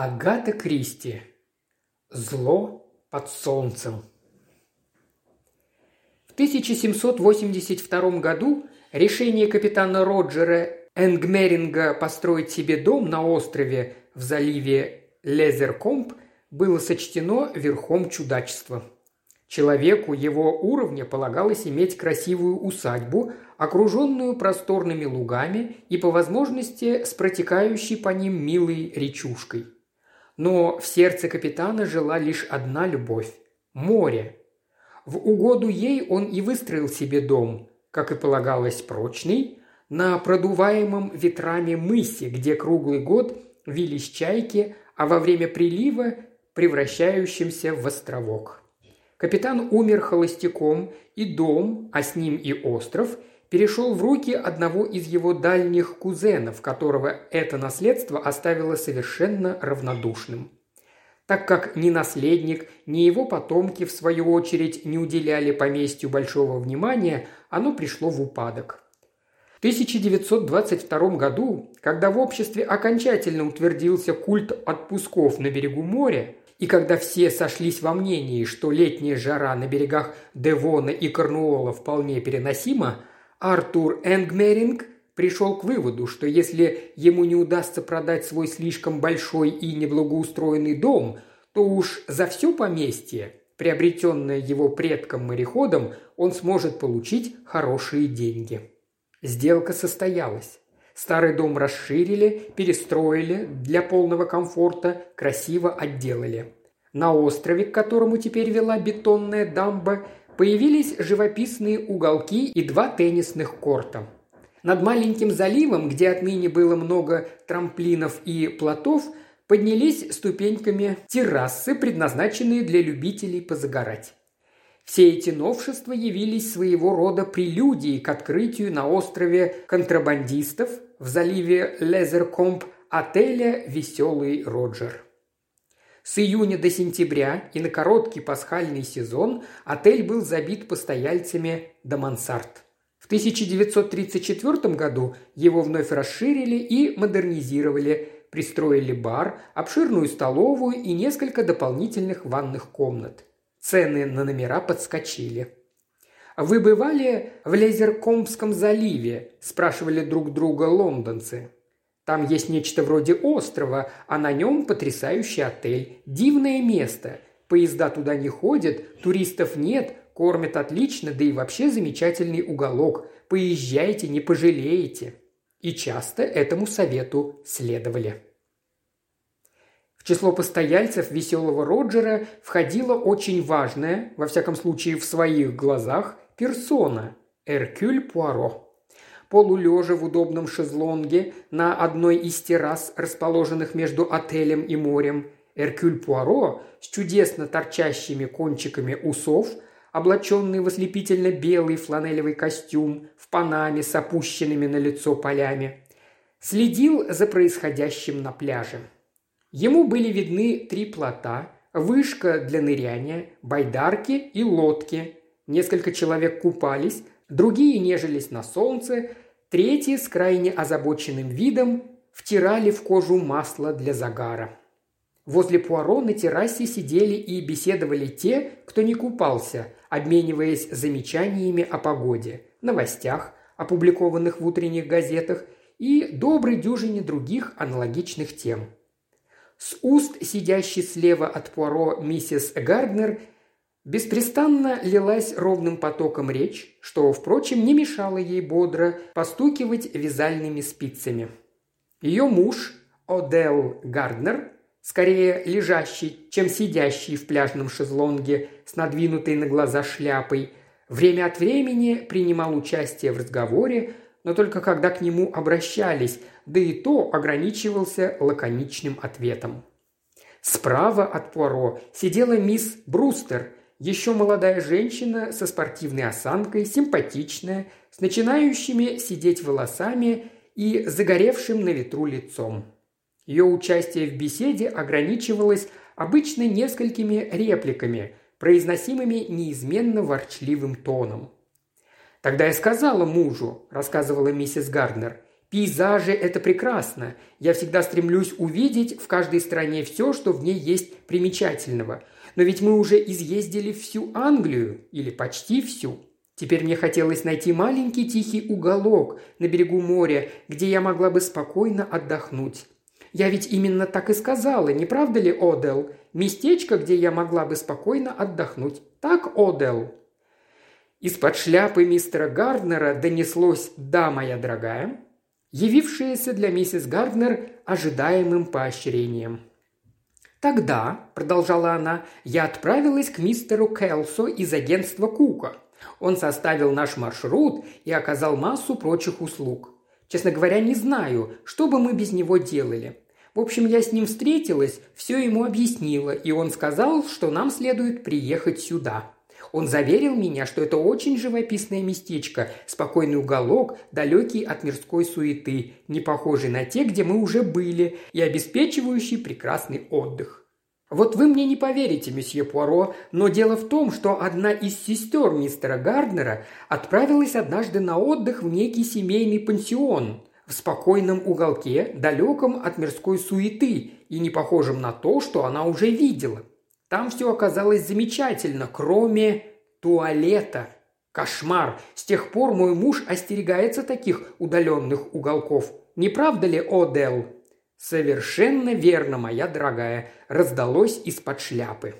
Агата Кристи. Зло под солнцем. В 1782 году решение капитана Роджера Энгмеринга построить себе дом на острове в заливе Лезеркомп было сочтено верхом чудачества. Человеку его уровня полагалось иметь красивую усадьбу, окруженную просторными лугами и по возможности с протекающей по ним милой речушкой. Но в сердце капитана жила лишь одна любовь – море. В угоду ей он и выстроил себе дом, как и полагалось прочный, на продуваемом ветрами мысе, где круглый год вились чайки, а во время прилива превращающимся в островок. Капитан умер холостяком, и дом, а с ним и остров, перешел в руки одного из его дальних кузенов, которого это наследство оставило совершенно равнодушным. Так как ни наследник, ни его потомки, в свою очередь, не уделяли поместью большого внимания, оно пришло в упадок. В 1922 году, когда в обществе окончательно утвердился культ отпусков на берегу моря, и когда все сошлись во мнении, что летняя жара на берегах Девона и Корнуола вполне переносима, Артур Энгмеринг пришел к выводу, что если ему не удастся продать свой слишком большой и неблагоустроенный дом, то уж за все поместье, приобретенное его предком-мореходом, он сможет получить хорошие деньги. Сделка состоялась. Старый дом расширили, перестроили для полного комфорта, красиво отделали. На острове, к которому теперь вела бетонная дамба, появились живописные уголки и два теннисных корта. Над маленьким заливом, где отныне было много трамплинов и плотов, поднялись ступеньками террасы, предназначенные для любителей позагорать. Все эти новшества явились своего рода прелюдией к открытию на острове контрабандистов в заливе Лезеркомп отеля «Веселый Роджер». С июня до сентября и на короткий пасхальный сезон отель был забит постояльцами до мансард. В 1934 году его вновь расширили и модернизировали, пристроили бар, обширную столовую и несколько дополнительных ванных комнат. Цены на номера подскочили. «Вы бывали в Лезеркомбском заливе?» – спрашивали друг друга лондонцы. Там есть нечто вроде острова, а на нем потрясающий отель. Дивное место. Поезда туда не ходят, туристов нет, кормят отлично, да и вообще замечательный уголок. Поезжайте, не пожалеете. И часто этому совету следовали число постояльцев веселого Роджера входила очень важная, во всяком случае в своих глазах, персона – Эркюль Пуаро. Полулежа в удобном шезлонге на одной из террас, расположенных между отелем и морем, Эркюль Пуаро с чудесно торчащими кончиками усов, облаченный в ослепительно белый фланелевый костюм, в панаме с опущенными на лицо полями, следил за происходящим на пляже – Ему были видны три плота, вышка для ныряния, байдарки и лодки. Несколько человек купались, другие нежились на солнце, третьи с крайне озабоченным видом втирали в кожу масло для загара. Возле Пуаро на террасе сидели и беседовали те, кто не купался, обмениваясь замечаниями о погоде, новостях, опубликованных в утренних газетах и доброй дюжине других аналогичных тем – с уст сидящей слева от Пуаро миссис Гарднер беспрестанно лилась ровным потоком речь, что, впрочем, не мешало ей бодро постукивать вязальными спицами. Ее муж, Одел Гарднер, скорее лежащий, чем сидящий в пляжном шезлонге с надвинутой на глаза шляпой, время от времени принимал участие в разговоре, но только когда к нему обращались, да и то ограничивался лаконичным ответом. Справа от Пуаро сидела мисс Брустер, еще молодая женщина со спортивной осанкой, симпатичная, с начинающими сидеть волосами и загоревшим на ветру лицом. Ее участие в беседе ограничивалось обычно несколькими репликами, произносимыми неизменно ворчливым тоном. «Тогда я сказала мужу», – рассказывала миссис Гарднер, Пейзажи – это прекрасно. Я всегда стремлюсь увидеть в каждой стране все, что в ней есть примечательного. Но ведь мы уже изъездили всю Англию, или почти всю. Теперь мне хотелось найти маленький тихий уголок на берегу моря, где я могла бы спокойно отдохнуть. Я ведь именно так и сказала, не правда ли, Одел? Местечко, где я могла бы спокойно отдохнуть. Так, Одел?» Из-под шляпы мистера Гарднера донеслось «Да, моя дорогая», явившееся для миссис Гарднер ожидаемым поощрением. «Тогда», – продолжала она, – «я отправилась к мистеру Келсо из агентства Кука. Он составил наш маршрут и оказал массу прочих услуг. Честно говоря, не знаю, что бы мы без него делали. В общем, я с ним встретилась, все ему объяснила, и он сказал, что нам следует приехать сюда. Он заверил меня, что это очень живописное местечко, спокойный уголок, далекий от мирской суеты, не похожий на те, где мы уже были, и обеспечивающий прекрасный отдых. Вот вы мне не поверите, месье Пуаро, но дело в том, что одна из сестер мистера Гарднера отправилась однажды на отдых в некий семейный пансион в спокойном уголке, далеком от мирской суеты и не похожем на то, что она уже видела. Там все оказалось замечательно, кроме туалета. Кошмар! С тех пор мой муж остерегается таких удаленных уголков. Не правда ли, Одел? «Совершенно верно, моя дорогая», – раздалось из-под шляпы.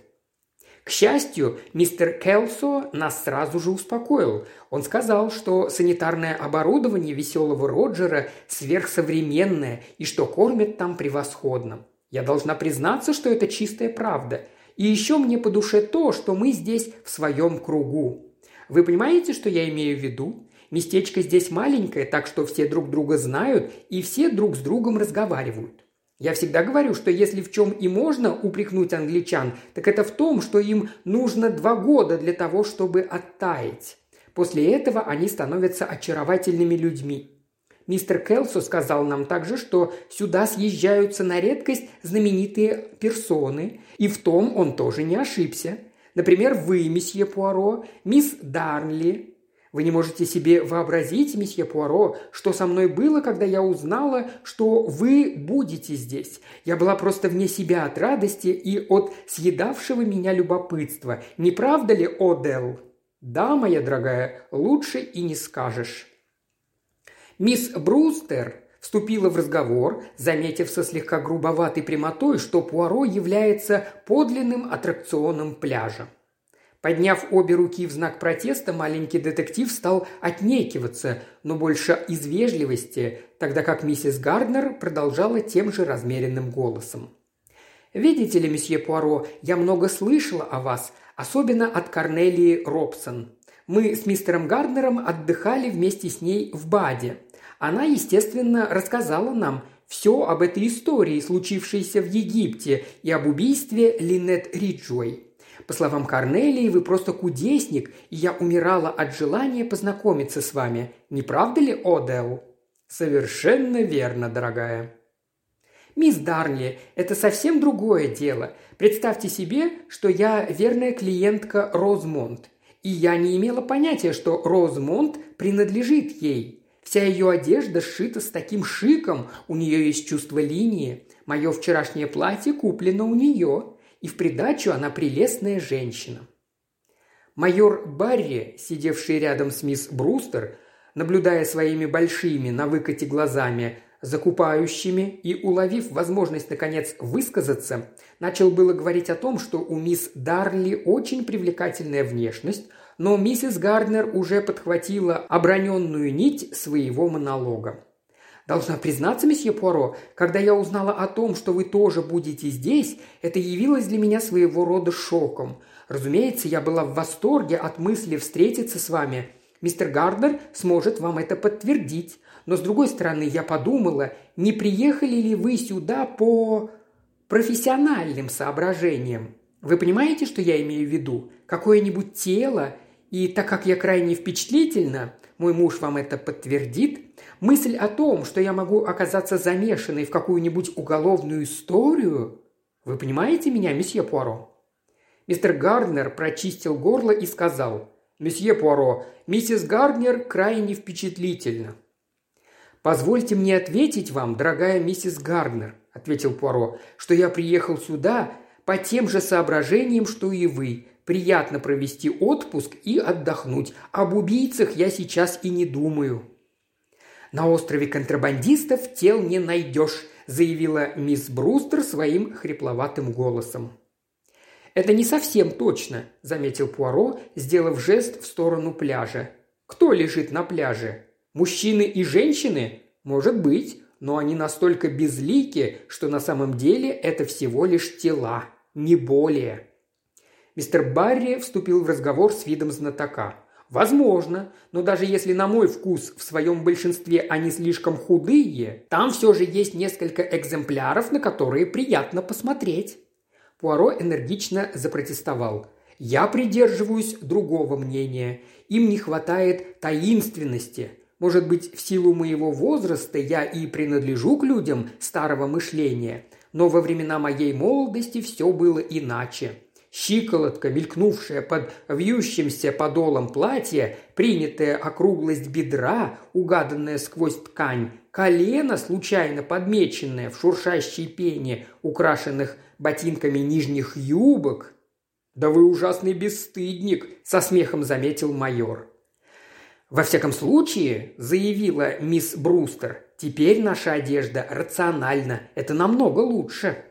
К счастью, мистер Келсо нас сразу же успокоил. Он сказал, что санитарное оборудование веселого Роджера сверхсовременное и что кормят там превосходно. Я должна признаться, что это чистая правда. И еще мне по душе то, что мы здесь в своем кругу. Вы понимаете, что я имею в виду? Местечко здесь маленькое, так что все друг друга знают и все друг с другом разговаривают. Я всегда говорю, что если в чем и можно упрекнуть англичан, так это в том, что им нужно два года для того, чтобы оттаять. После этого они становятся очаровательными людьми. Мистер Келсо сказал нам также, что сюда съезжаются на редкость знаменитые персоны, и в том он тоже не ошибся. Например, вы, месье Пуаро, мисс Дарнли, вы не можете себе вообразить, месье Пуаро, что со мной было, когда я узнала, что вы будете здесь. Я была просто вне себя от радости и от съедавшего меня любопытства. Не правда ли, Одел? Да, моя дорогая, лучше и не скажешь. Мисс Брустер вступила в разговор, заметив со слегка грубоватой прямотой, что Пуаро является подлинным аттракционом пляжа. Подняв обе руки в знак протеста, маленький детектив стал отнекиваться, но больше из вежливости, тогда как миссис Гарднер продолжала тем же размеренным голосом. «Видите ли, месье Пуаро, я много слышала о вас, особенно от Корнелии Робсон. Мы с мистером Гарднером отдыхали вместе с ней в Баде. Она, естественно, рассказала нам все об этой истории, случившейся в Египте, и об убийстве Линет Риджуэй. По словам Корнелии, вы просто кудесник, и я умирала от желания познакомиться с вами. Не правда ли, Одел?» «Совершенно верно, дорогая», «Мисс Дарли, это совсем другое дело. Представьте себе, что я верная клиентка Розмонт, и я не имела понятия, что Розмонт принадлежит ей. Вся ее одежда сшита с таким шиком, у нее есть чувство линии. Мое вчерашнее платье куплено у нее и в придачу она прелестная женщина. Майор Барри, сидевший рядом с мисс Брустер, наблюдая своими большими на выкате глазами, закупающими и уловив возможность, наконец, высказаться, начал было говорить о том, что у мисс Дарли очень привлекательная внешность, но миссис Гарднер уже подхватила оброненную нить своего монолога. Должна признаться, месье Пуаро, когда я узнала о том, что вы тоже будете здесь, это явилось для меня своего рода шоком. Разумеется, я была в восторге от мысли встретиться с вами. Мистер Гарднер сможет вам это подтвердить. Но с другой стороны, я подумала, не приехали ли вы сюда по профессиональным соображениям. Вы понимаете, что я имею в виду? Какое-нибудь тело, и так как я крайне впечатлительна, мой муж вам это подтвердит, мысль о том, что я могу оказаться замешанной в какую-нибудь уголовную историю... Вы понимаете меня, месье Пуаро?» Мистер Гарднер прочистил горло и сказал, «Месье Пуаро, миссис Гарднер крайне впечатлительна». «Позвольте мне ответить вам, дорогая миссис Гарднер», – ответил Пуаро, – «что я приехал сюда по тем же соображениям, что и вы. Приятно провести отпуск и отдохнуть. Об убийцах я сейчас и не думаю». «На острове контрабандистов тел не найдешь», – заявила мисс Брустер своим хрипловатым голосом. «Это не совсем точно», – заметил Пуаро, сделав жест в сторону пляжа. «Кто лежит на пляже? Мужчины и женщины? Может быть, но они настолько безлики, что на самом деле это всего лишь тела, не более». Мистер Барри вступил в разговор с видом знатока – Возможно, но даже если на мой вкус в своем большинстве они слишком худые, там все же есть несколько экземпляров, на которые приятно посмотреть. Пуаро энергично запротестовал. «Я придерживаюсь другого мнения. Им не хватает таинственности. Может быть, в силу моего возраста я и принадлежу к людям старого мышления, но во времена моей молодости все было иначе. Щиколотка, мелькнувшая под вьющимся подолом платья, принятая округлость бедра, угаданная сквозь ткань, колено, случайно подмеченное в шуршащей пене, украшенных ботинками нижних юбок. «Да вы ужасный бесстыдник!» – со смехом заметил майор. «Во всяком случае», – заявила мисс Брустер, – «теперь наша одежда рациональна. Это намного лучше».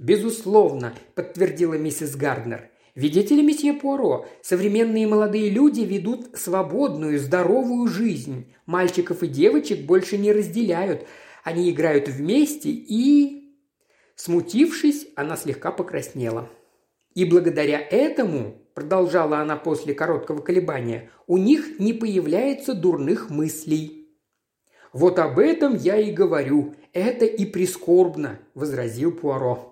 «Безусловно», – подтвердила миссис Гарднер. «Видите ли, месье Пуаро, современные молодые люди ведут свободную, здоровую жизнь. Мальчиков и девочек больше не разделяют. Они играют вместе и...» Смутившись, она слегка покраснела. «И благодаря этому, – продолжала она после короткого колебания, – у них не появляется дурных мыслей». «Вот об этом я и говорю. Это и прискорбно», – возразил Пуаро.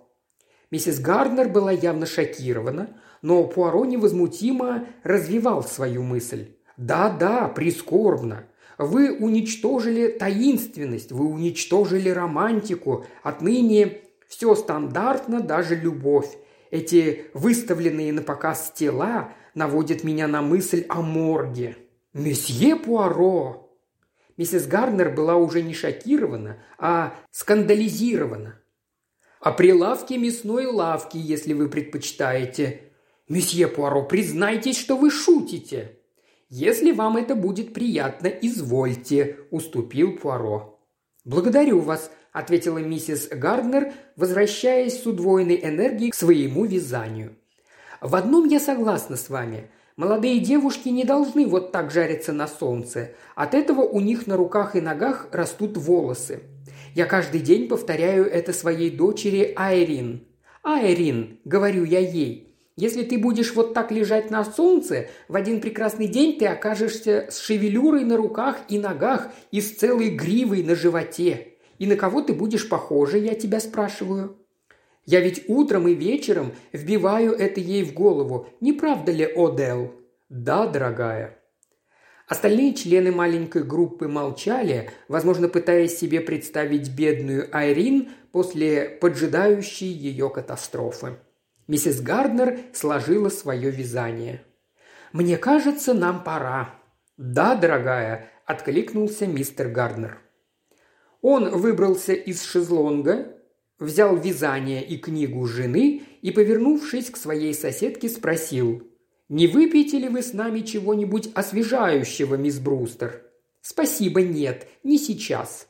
Миссис Гарднер была явно шокирована, но Пуаро невозмутимо развивал свою мысль. «Да-да, прискорбно. Вы уничтожили таинственность, вы уничтожили романтику. Отныне все стандартно, даже любовь. Эти выставленные на показ тела наводят меня на мысль о морге. Месье Пуаро!» Миссис Гарнер была уже не шокирована, а скандализирована. О прилавке мясной лавки, если вы предпочитаете. Месье Пуаро, признайтесь, что вы шутите. Если вам это будет приятно, извольте, уступил Пуаро. Благодарю вас, ответила миссис Гарднер, возвращаясь с удвоенной энергией к своему вязанию. В одном я согласна с вами. Молодые девушки не должны вот так жариться на солнце. От этого у них на руках и ногах растут волосы. Я каждый день повторяю это своей дочери Айрин. «Айрин», — говорю я ей, — «если ты будешь вот так лежать на солнце, в один прекрасный день ты окажешься с шевелюрой на руках и ногах и с целой гривой на животе. И на кого ты будешь похожа, я тебя спрашиваю?» Я ведь утром и вечером вбиваю это ей в голову. Не правда ли, Одел? Да, дорогая. Остальные члены маленькой группы молчали, возможно, пытаясь себе представить бедную Айрин после поджидающей ее катастрофы. Миссис Гарднер сложила свое вязание. «Мне кажется, нам пора». «Да, дорогая», – откликнулся мистер Гарднер. Он выбрался из шезлонга, взял вязание и книгу жены и, повернувшись к своей соседке, спросил – не выпьете ли вы с нами чего-нибудь освежающего, мисс Брустер?» «Спасибо, нет, не сейчас».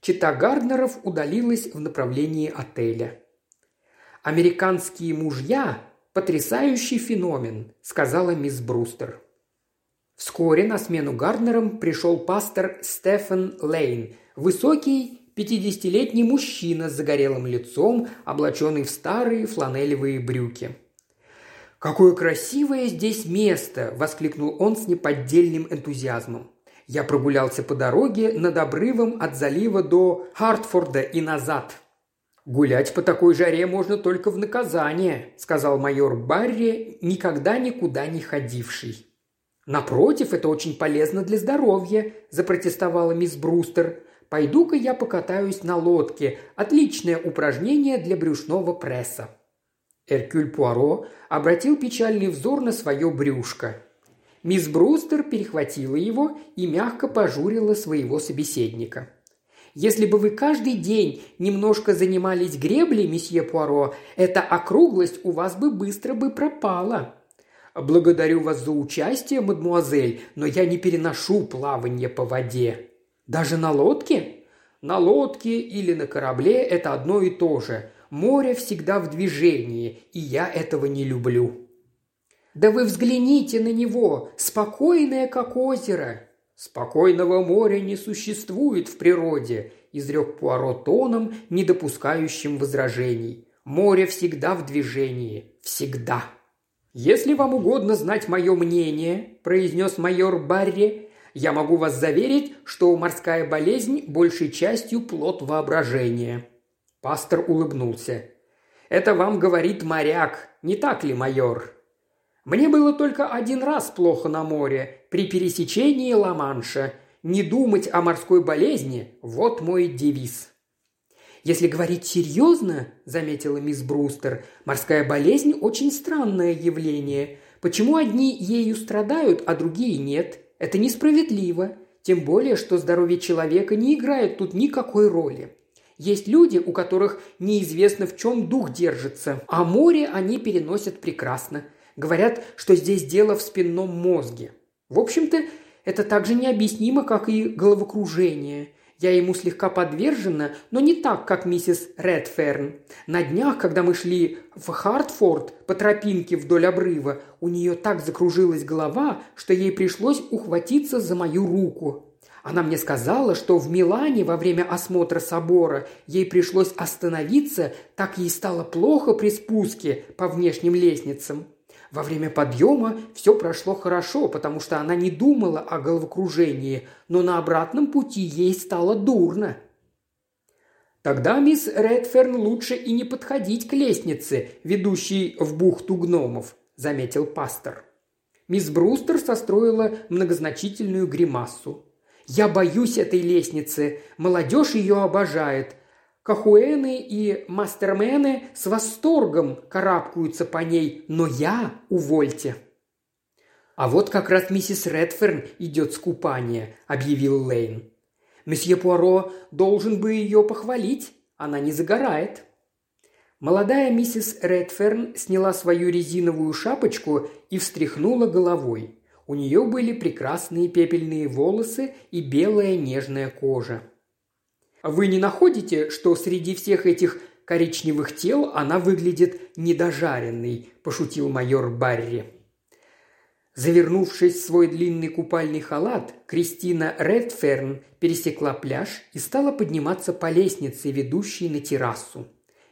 Чита Гарднеров удалилась в направлении отеля. «Американские мужья – потрясающий феномен», – сказала мисс Брустер. Вскоре на смену Гарднерам пришел пастор Стефан Лейн, высокий пятидесятилетний мужчина с загорелым лицом, облаченный в старые фланелевые брюки – «Какое красивое здесь место!» – воскликнул он с неподдельным энтузиазмом. Я прогулялся по дороге над обрывом от залива до Хартфорда и назад. «Гулять по такой жаре можно только в наказание», – сказал майор Барри, никогда никуда не ходивший. «Напротив, это очень полезно для здоровья», – запротестовала мисс Брустер. «Пойду-ка я покатаюсь на лодке. Отличное упражнение для брюшного пресса». Эркюль Пуаро обратил печальный взор на свое брюшко. Мисс Брустер перехватила его и мягко пожурила своего собеседника. Если бы вы каждый день немножко занимались греблей, месье Пуаро, эта округлость у вас бы быстро бы пропала». «Благодарю вас за участие, мадмуазель, но я не переношу плавание по воде». «Даже на лодке?» «На лодке или на корабле – это одно и то же. Море всегда в движении, и я этого не люблю». «Да вы взгляните на него, спокойное, как озеро», «Спокойного моря не существует в природе», – изрек Пуаро тоном, не допускающим возражений. «Море всегда в движении. Всегда». «Если вам угодно знать мое мнение», – произнес майор Барри, – «я могу вас заверить, что морская болезнь большей частью плод воображения». Пастор улыбнулся. «Это вам говорит моряк, не так ли, майор?» Мне было только один раз плохо на море, при пересечении Ла-Манша. Не думать о морской болезни – вот мой девиз. «Если говорить серьезно, – заметила мисс Брустер, – морская болезнь – очень странное явление. Почему одни ею страдают, а другие нет? Это несправедливо. Тем более, что здоровье человека не играет тут никакой роли. Есть люди, у которых неизвестно в чем дух держится, а море они переносят прекрасно – Говорят, что здесь дело в спинном мозге. В общем-то, это так же необъяснимо, как и головокружение. Я ему слегка подвержена, но не так, как миссис Редферн. На днях, когда мы шли в Хартфорд по тропинке вдоль обрыва, у нее так закружилась голова, что ей пришлось ухватиться за мою руку. Она мне сказала, что в Милане во время осмотра собора ей пришлось остановиться, так ей стало плохо при спуске по внешним лестницам. Во время подъема все прошло хорошо, потому что она не думала о головокружении, но на обратном пути ей стало дурно. Тогда мисс Редферн лучше и не подходить к лестнице, ведущей в бухту гномов, заметил пастор. Мисс Брустер состроила многозначительную гримасу. «Я боюсь этой лестницы. Молодежь ее обожает. Кахуэны и мастермены с восторгом карабкаются по ней, но я, увольте. «А вот как раз миссис Редферн идет с купания», – объявил Лейн. «Месье Пуаро должен бы ее похвалить. Она не загорает». Молодая миссис Редферн сняла свою резиновую шапочку и встряхнула головой. У нее были прекрасные пепельные волосы и белая нежная кожа. Вы не находите, что среди всех этих коричневых тел она выглядит недожаренной?» – пошутил майор Барри. Завернувшись в свой длинный купальный халат, Кристина Редферн пересекла пляж и стала подниматься по лестнице, ведущей на террасу.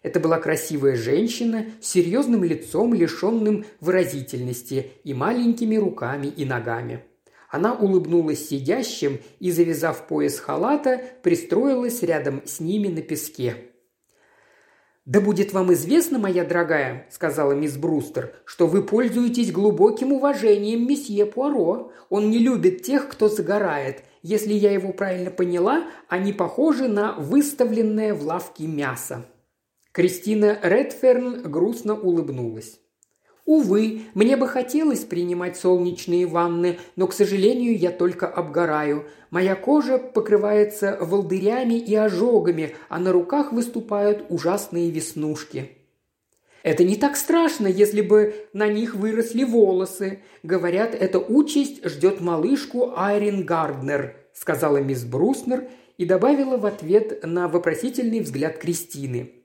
Это была красивая женщина с серьезным лицом, лишенным выразительности, и маленькими руками и ногами. Она улыбнулась сидящим и, завязав пояс халата, пристроилась рядом с ними на песке. «Да будет вам известно, моя дорогая», – сказала мисс Брустер, – «что вы пользуетесь глубоким уважением месье Пуаро. Он не любит тех, кто загорает. Если я его правильно поняла, они похожи на выставленное в лавке мясо». Кристина Редферн грустно улыбнулась. Увы, мне бы хотелось принимать солнечные ванны, но, к сожалению, я только обгораю. Моя кожа покрывается волдырями и ожогами, а на руках выступают ужасные веснушки. Это не так страшно, если бы на них выросли волосы. Говорят, эта участь ждет малышку Айрин Гарднер, сказала мисс Бруснер и добавила в ответ на вопросительный взгляд Кристины.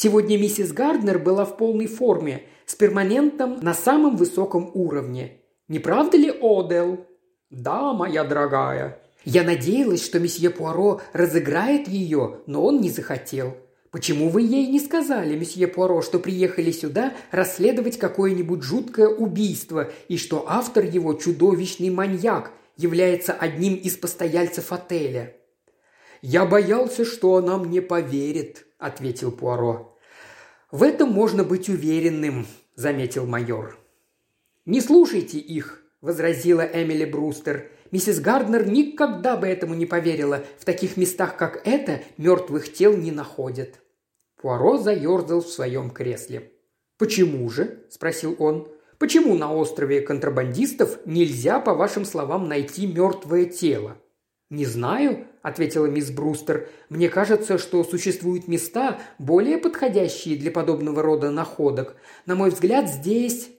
Сегодня миссис Гарднер была в полной форме – с перманентом на самом высоком уровне. Не правда ли, Одел?» «Да, моя дорогая». «Я надеялась, что месье Пуаро разыграет ее, но он не захотел. Почему вы ей не сказали, месье Пуаро, что приехали сюда расследовать какое-нибудь жуткое убийство и что автор его чудовищный маньяк, является одним из постояльцев отеля?» «Я боялся, что она мне поверит», – ответил Пуаро. «В этом можно быть уверенным», – заметил майор. «Не слушайте их», – возразила Эмили Брустер. «Миссис Гарднер никогда бы этому не поверила. В таких местах, как это, мертвых тел не находят». Пуаро заерзал в своем кресле. «Почему же?» – спросил он. «Почему на острове контрабандистов нельзя, по вашим словам, найти мертвое тело?» «Не знаю», – ответила мисс Брустер. «Мне кажется, что существуют места, более подходящие для подобного рода находок. На мой взгляд, здесь...»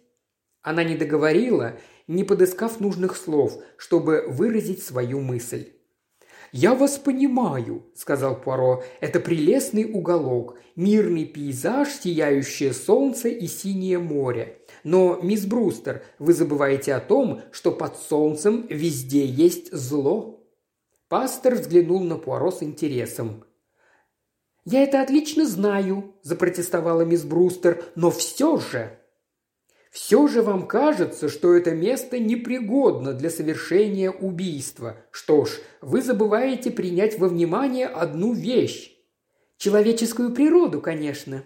Она не договорила, не подыскав нужных слов, чтобы выразить свою мысль. «Я вас понимаю», – сказал Пуаро. «Это прелестный уголок, мирный пейзаж, сияющее солнце и синее море. Но, мисс Брустер, вы забываете о том, что под солнцем везде есть зло». Пастор взглянул на Пуаро с интересом. «Я это отлично знаю», – запротестовала мисс Брустер, – «но все же...» Все же вам кажется, что это место непригодно для совершения убийства. Что ж, вы забываете принять во внимание одну вещь. Человеческую природу, конечно.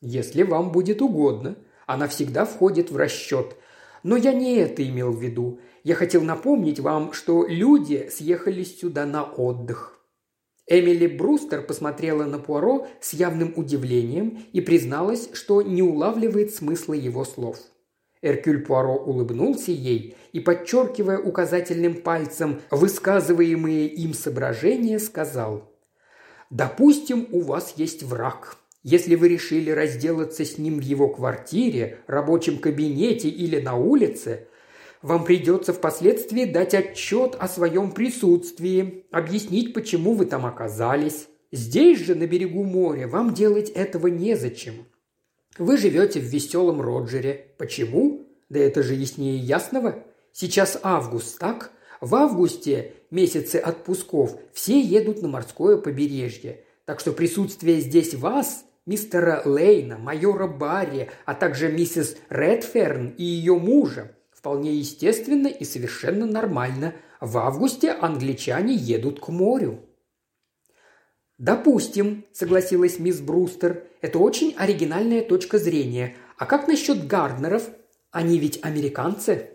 Если вам будет угодно. Она всегда входит в расчет. Но я не это имел в виду. Я хотел напомнить вам, что люди съехались сюда на отдых. Эмили Брустер посмотрела на Пуаро с явным удивлением и призналась, что не улавливает смысла его слов – Эркюль Пуаро улыбнулся ей и, подчеркивая указательным пальцем высказываемые им соображения, сказал «Допустим, у вас есть враг. Если вы решили разделаться с ним в его квартире, рабочем кабинете или на улице, вам придется впоследствии дать отчет о своем присутствии, объяснить, почему вы там оказались. Здесь же, на берегу моря, вам делать этого незачем. Вы живете в веселом Роджере. Почему? Да это же яснее ясного. Сейчас август, так? В августе, месяце отпусков, все едут на морское побережье. Так что присутствие здесь вас, мистера Лейна, майора Барри, а также миссис Редферн и ее мужа, вполне естественно и совершенно нормально. В августе англичане едут к морю. «Допустим», – согласилась мисс Брустер. «Это очень оригинальная точка зрения. А как насчет Гарднеров? Они ведь американцы?»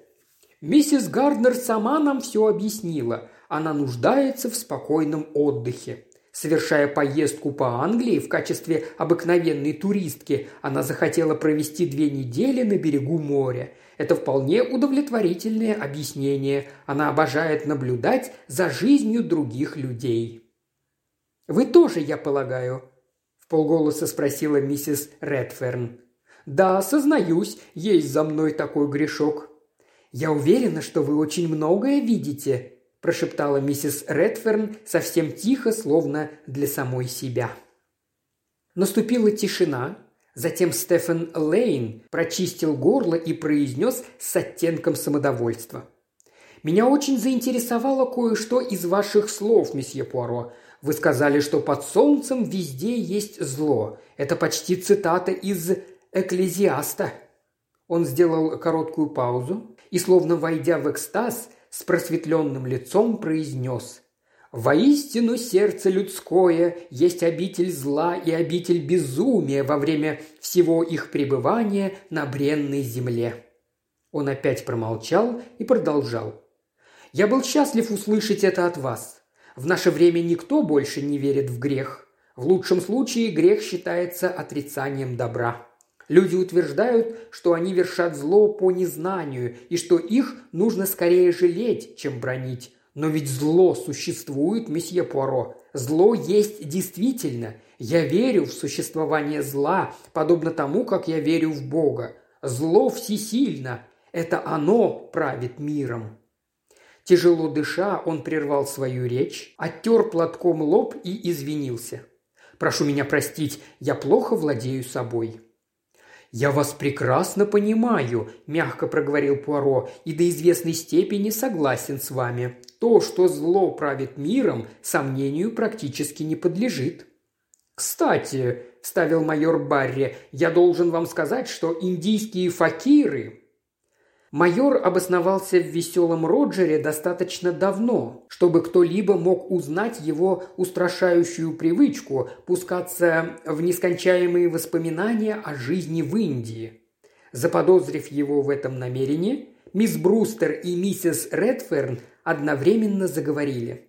«Миссис Гарднер сама нам все объяснила. Она нуждается в спокойном отдыхе. Совершая поездку по Англии в качестве обыкновенной туристки, она захотела провести две недели на берегу моря. Это вполне удовлетворительное объяснение. Она обожает наблюдать за жизнью других людей. Вы тоже, я полагаю?» – в полголоса спросила миссис Редферн. «Да, сознаюсь, есть за мной такой грешок». «Я уверена, что вы очень многое видите», – прошептала миссис Редферн совсем тихо, словно для самой себя. Наступила тишина, затем Стефан Лейн прочистил горло и произнес с оттенком самодовольства. «Меня очень заинтересовало кое-что из ваших слов, месье Пуаро. Вы сказали, что под солнцем везде есть зло. Это почти цитата из «Экклезиаста». Он сделал короткую паузу и, словно войдя в экстаз, с просветленным лицом произнес «Воистину сердце людское есть обитель зла и обитель безумия во время всего их пребывания на бренной земле». Он опять промолчал и продолжал. «Я был счастлив услышать это от вас. В наше время никто больше не верит в грех. В лучшем случае грех считается отрицанием добра. Люди утверждают, что они вершат зло по незнанию и что их нужно скорее жалеть, чем бронить. Но ведь зло существует, месье Пуаро. Зло есть действительно. Я верю в существование зла, подобно тому, как я верю в Бога. Зло всесильно. Это оно правит миром. Тяжело дыша, он прервал свою речь, оттер платком лоб и извинился. «Прошу меня простить, я плохо владею собой». «Я вас прекрасно понимаю», – мягко проговорил Пуаро, – «и до известной степени согласен с вами. То, что зло правит миром, сомнению практически не подлежит». «Кстати», – вставил майор Барри, – «я должен вам сказать, что индийские факиры Майор обосновался в веселом Роджере достаточно давно, чтобы кто-либо мог узнать его устрашающую привычку пускаться в нескончаемые воспоминания о жизни в Индии. Заподозрив его в этом намерении, мисс Брустер и миссис Редферн одновременно заговорили.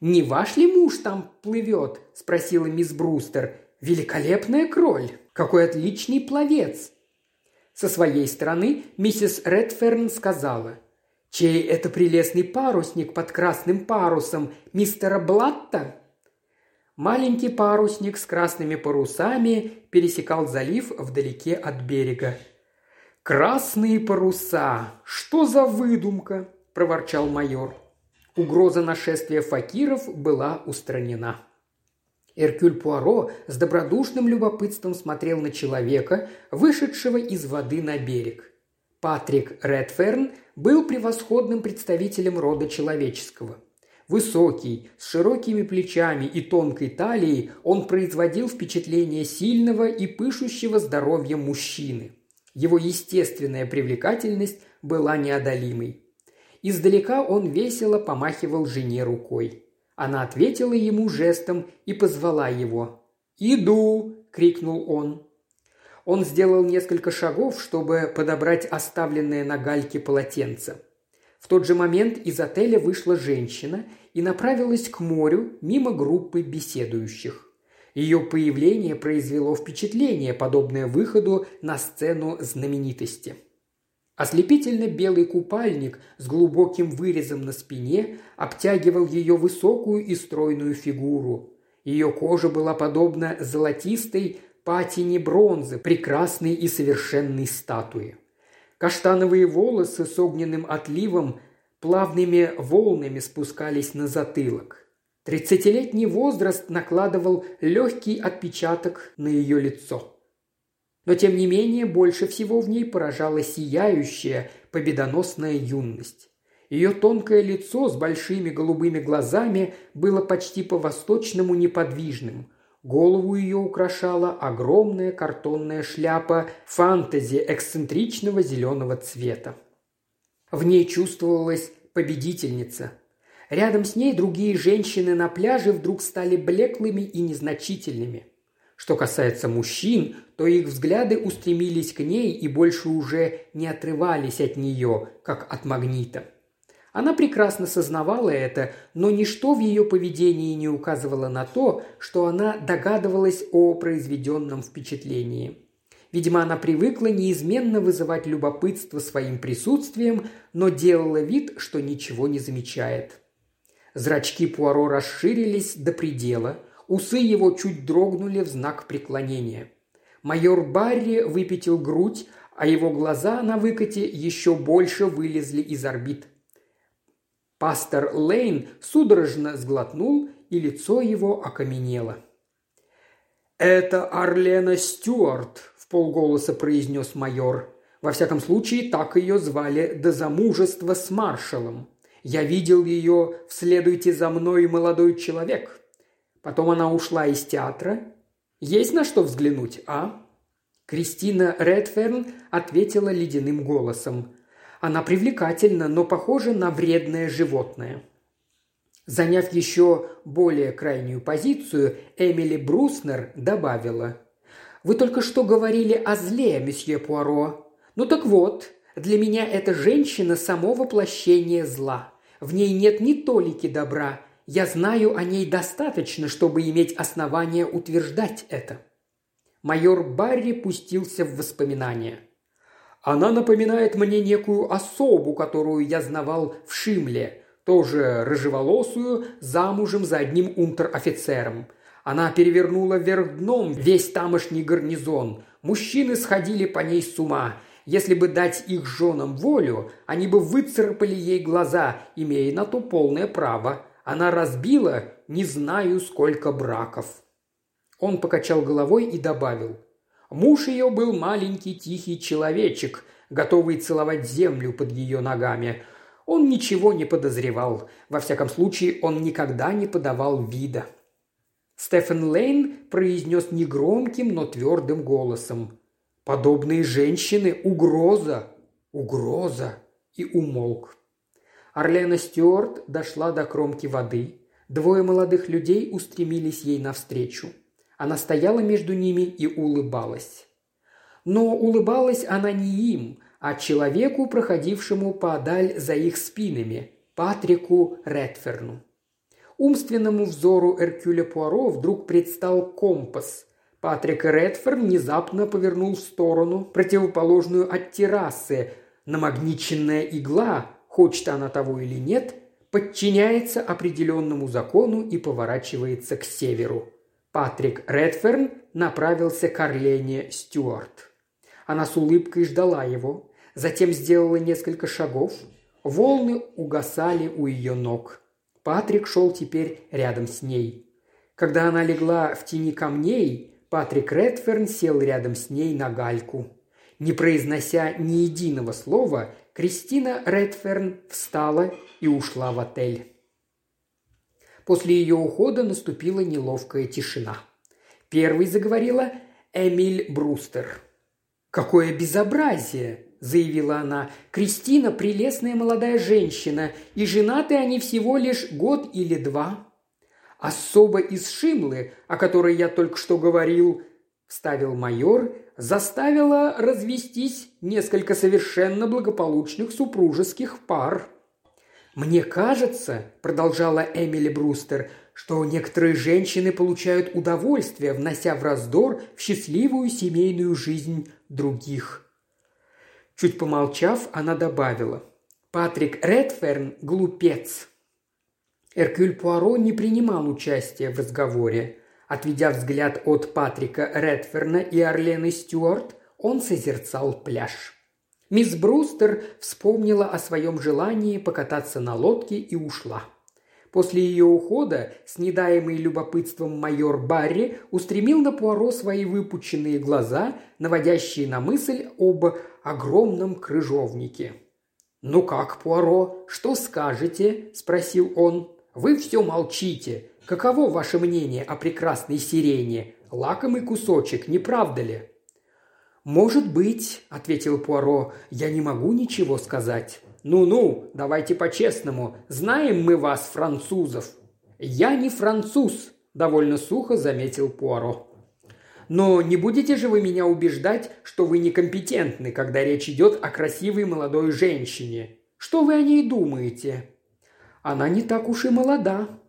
«Не ваш ли муж там плывет?» – спросила мисс Брустер. «Великолепная кроль! Какой отличный пловец!» Со своей стороны миссис Редферн сказала, Чей это прелестный парусник под красным парусом? Мистера Блатта?» Маленький парусник с красными парусами пересекал залив вдалеке от берега. «Красные паруса! Что за выдумка?» – проворчал майор. Угроза нашествия факиров была устранена. Эркюль Пуаро с добродушным любопытством смотрел на человека, вышедшего из воды на берег. Патрик Редферн был превосходным представителем рода человеческого. Высокий, с широкими плечами и тонкой талией, он производил впечатление сильного и пышущего здоровьем мужчины. Его естественная привлекательность была неодолимой. Издалека он весело помахивал жене рукой. Она ответила ему жестом и позвала его. «Иду!» – крикнул он. Он сделал несколько шагов, чтобы подобрать оставленное на гальке полотенце. В тот же момент из отеля вышла женщина и направилась к морю мимо группы беседующих. Ее появление произвело впечатление, подобное выходу на сцену знаменитости. Ослепительно белый купальник с глубоким вырезом на спине обтягивал ее высокую и стройную фигуру. Ее кожа была подобна золотистой патине бронзы, прекрасной и совершенной статуи. Каштановые волосы с огненным отливом плавными волнами спускались на затылок. Тридцатилетний возраст накладывал легкий отпечаток на ее лицо. Но тем не менее больше всего в ней поражала сияющая, победоносная юность. Ее тонкое лицо с большими голубыми глазами было почти по-восточному неподвижным. Голову ее украшала огромная картонная шляпа фантази эксцентричного зеленого цвета. В ней чувствовалась победительница. Рядом с ней другие женщины на пляже вдруг стали блеклыми и незначительными. Что касается мужчин, то их взгляды устремились к ней и больше уже не отрывались от нее, как от магнита. Она прекрасно сознавала это, но ничто в ее поведении не указывало на то, что она догадывалась о произведенном впечатлении. Видимо, она привыкла неизменно вызывать любопытство своим присутствием, но делала вид, что ничего не замечает. Зрачки Пуаро расширились до предела – Усы его чуть дрогнули в знак преклонения. Майор Барри выпятил грудь, а его глаза на выкате еще больше вылезли из орбит. Пастор Лейн судорожно сглотнул, и лицо его окаменело. «Это Арлена Стюарт», – в полголоса произнес майор. Во всяком случае, так ее звали до замужества с маршалом. Я видел ее в «Следуйте за мной, молодой человек». Потом она ушла из театра. Есть на что взглянуть, а?» Кристина Редферн ответила ледяным голосом. «Она привлекательна, но похожа на вредное животное». Заняв еще более крайнюю позицию, Эмили Бруснер добавила. «Вы только что говорили о зле, месье Пуаро. Ну так вот, для меня эта женщина – само воплощение зла. В ней нет ни толики добра, я знаю о ней достаточно, чтобы иметь основания утверждать это». Майор Барри пустился в воспоминания. «Она напоминает мне некую особу, которую я знавал в Шимле, тоже рыжеволосую, замужем за одним унтер-офицером. Она перевернула вверх дном весь тамошний гарнизон. Мужчины сходили по ней с ума. Если бы дать их женам волю, они бы выцарапали ей глаза, имея на то полное право. Она разбила не знаю сколько браков». Он покачал головой и добавил. Муж ее был маленький тихий человечек, готовый целовать землю под ее ногами. Он ничего не подозревал. Во всяком случае, он никогда не подавал вида. Стефан Лейн произнес негромким, но твердым голосом. «Подобные женщины – угроза! Угроза!» и умолк. Орлена Стюарт дошла до кромки воды. Двое молодых людей устремились ей навстречу. Она стояла между ними и улыбалась. Но улыбалась она не им, а человеку, проходившему подаль за их спинами, Патрику Редферну. Умственному взору Эркюля Пуаро вдруг предстал компас. Патрик Редферн внезапно повернул в сторону, противоположную от террасы. Намагниченная игла хочет она того или нет, подчиняется определенному закону и поворачивается к северу. Патрик Редферн направился к Орлене Стюарт. Она с улыбкой ждала его, затем сделала несколько шагов. Волны угасали у ее ног. Патрик шел теперь рядом с ней. Когда она легла в тени камней, Патрик Редферн сел рядом с ней на гальку. Не произнося ни единого слова, Кристина Редферн встала и ушла в отель. После ее ухода наступила неловкая тишина. Первой заговорила Эмиль Брустер. «Какое безобразие!» – заявила она. «Кристина – прелестная молодая женщина, и женаты они всего лишь год или два». «Особо из Шимлы, о которой я только что говорил», – вставил майор, – заставила развестись несколько совершенно благополучных супружеских пар. «Мне кажется», – продолжала Эмили Брустер, – «что некоторые женщины получают удовольствие, внося в раздор в счастливую семейную жизнь других». Чуть помолчав, она добавила. «Патрик Редферн – глупец». Эркюль Пуаро не принимал участия в разговоре. Отведя взгляд от Патрика Редферна и Орлены Стюарт, он созерцал пляж. Мисс Брустер вспомнила о своем желании покататься на лодке и ушла. После ее ухода, снедаемый любопытством майор Барри устремил на Пуаро свои выпученные глаза, наводящие на мысль об огромном крыжовнике. «Ну как, Пуаро, что скажете?» – спросил он. «Вы все молчите. Каково ваше мнение о прекрасной сирене? Лакомый кусочек, не правда ли?» «Может быть», – ответил Пуаро, – «я не могу ничего сказать». «Ну-ну, давайте по-честному. Знаем мы вас, французов». «Я не француз», – довольно сухо заметил Пуаро. «Но не будете же вы меня убеждать, что вы некомпетентны, когда речь идет о красивой молодой женщине? Что вы о ней думаете?» «Она не так уж и молода».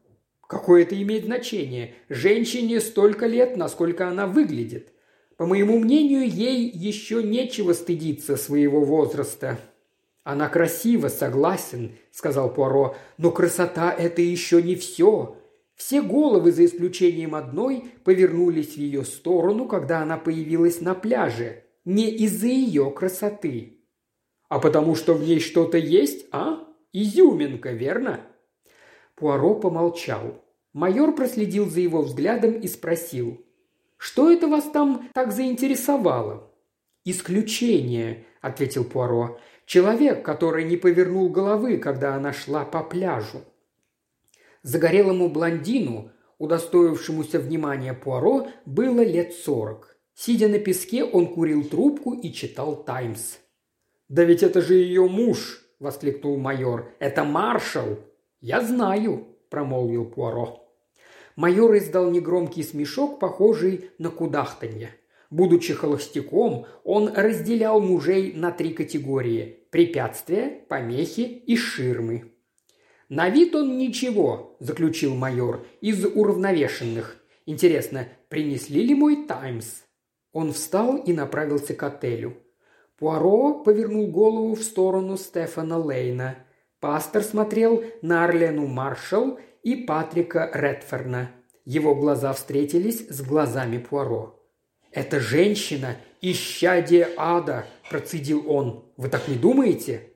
«Какое это имеет значение? Женщине столько лет, насколько она выглядит. По моему мнению, ей еще нечего стыдиться своего возраста. Она красива, согласен, сказал Пуаро, но красота – это еще не все. Все головы, за исключением одной, повернулись в ее сторону, когда она появилась на пляже. Не из-за ее красоты. А потому что в ней что-то есть, а? Изюминка, верно? Пуаро помолчал. Майор проследил за его взглядом и спросил. Что это вас там так заинтересовало?» «Исключение», – ответил Пуаро. «Человек, который не повернул головы, когда она шла по пляжу». Загорелому блондину, удостоившемуся внимания Пуаро, было лет сорок. Сидя на песке, он курил трубку и читал «Таймс». «Да ведь это же ее муж!» – воскликнул майор. «Это маршал!» «Я знаю», – промолвил Пуаро. Майор издал негромкий смешок, похожий на кудахтанье. Будучи холостяком, он разделял мужей на три категории – препятствия, помехи и ширмы. «На вид он ничего», – заключил майор, – «из уравновешенных. Интересно, принесли ли мой «Таймс»?» Он встал и направился к отелю. Пуаро повернул голову в сторону Стефана Лейна. Пастор смотрел на Арлену Маршалл и Патрика Редферна. Его глаза встретились с глазами Пуаро. «Это женщина – исчадие ада!» – процедил он. «Вы так не думаете?»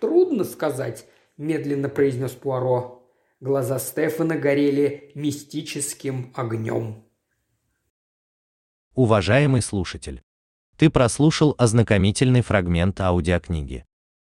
«Трудно сказать», – медленно произнес Пуаро. Глаза Стефана горели мистическим огнем. Уважаемый слушатель, ты прослушал ознакомительный фрагмент аудиокниги.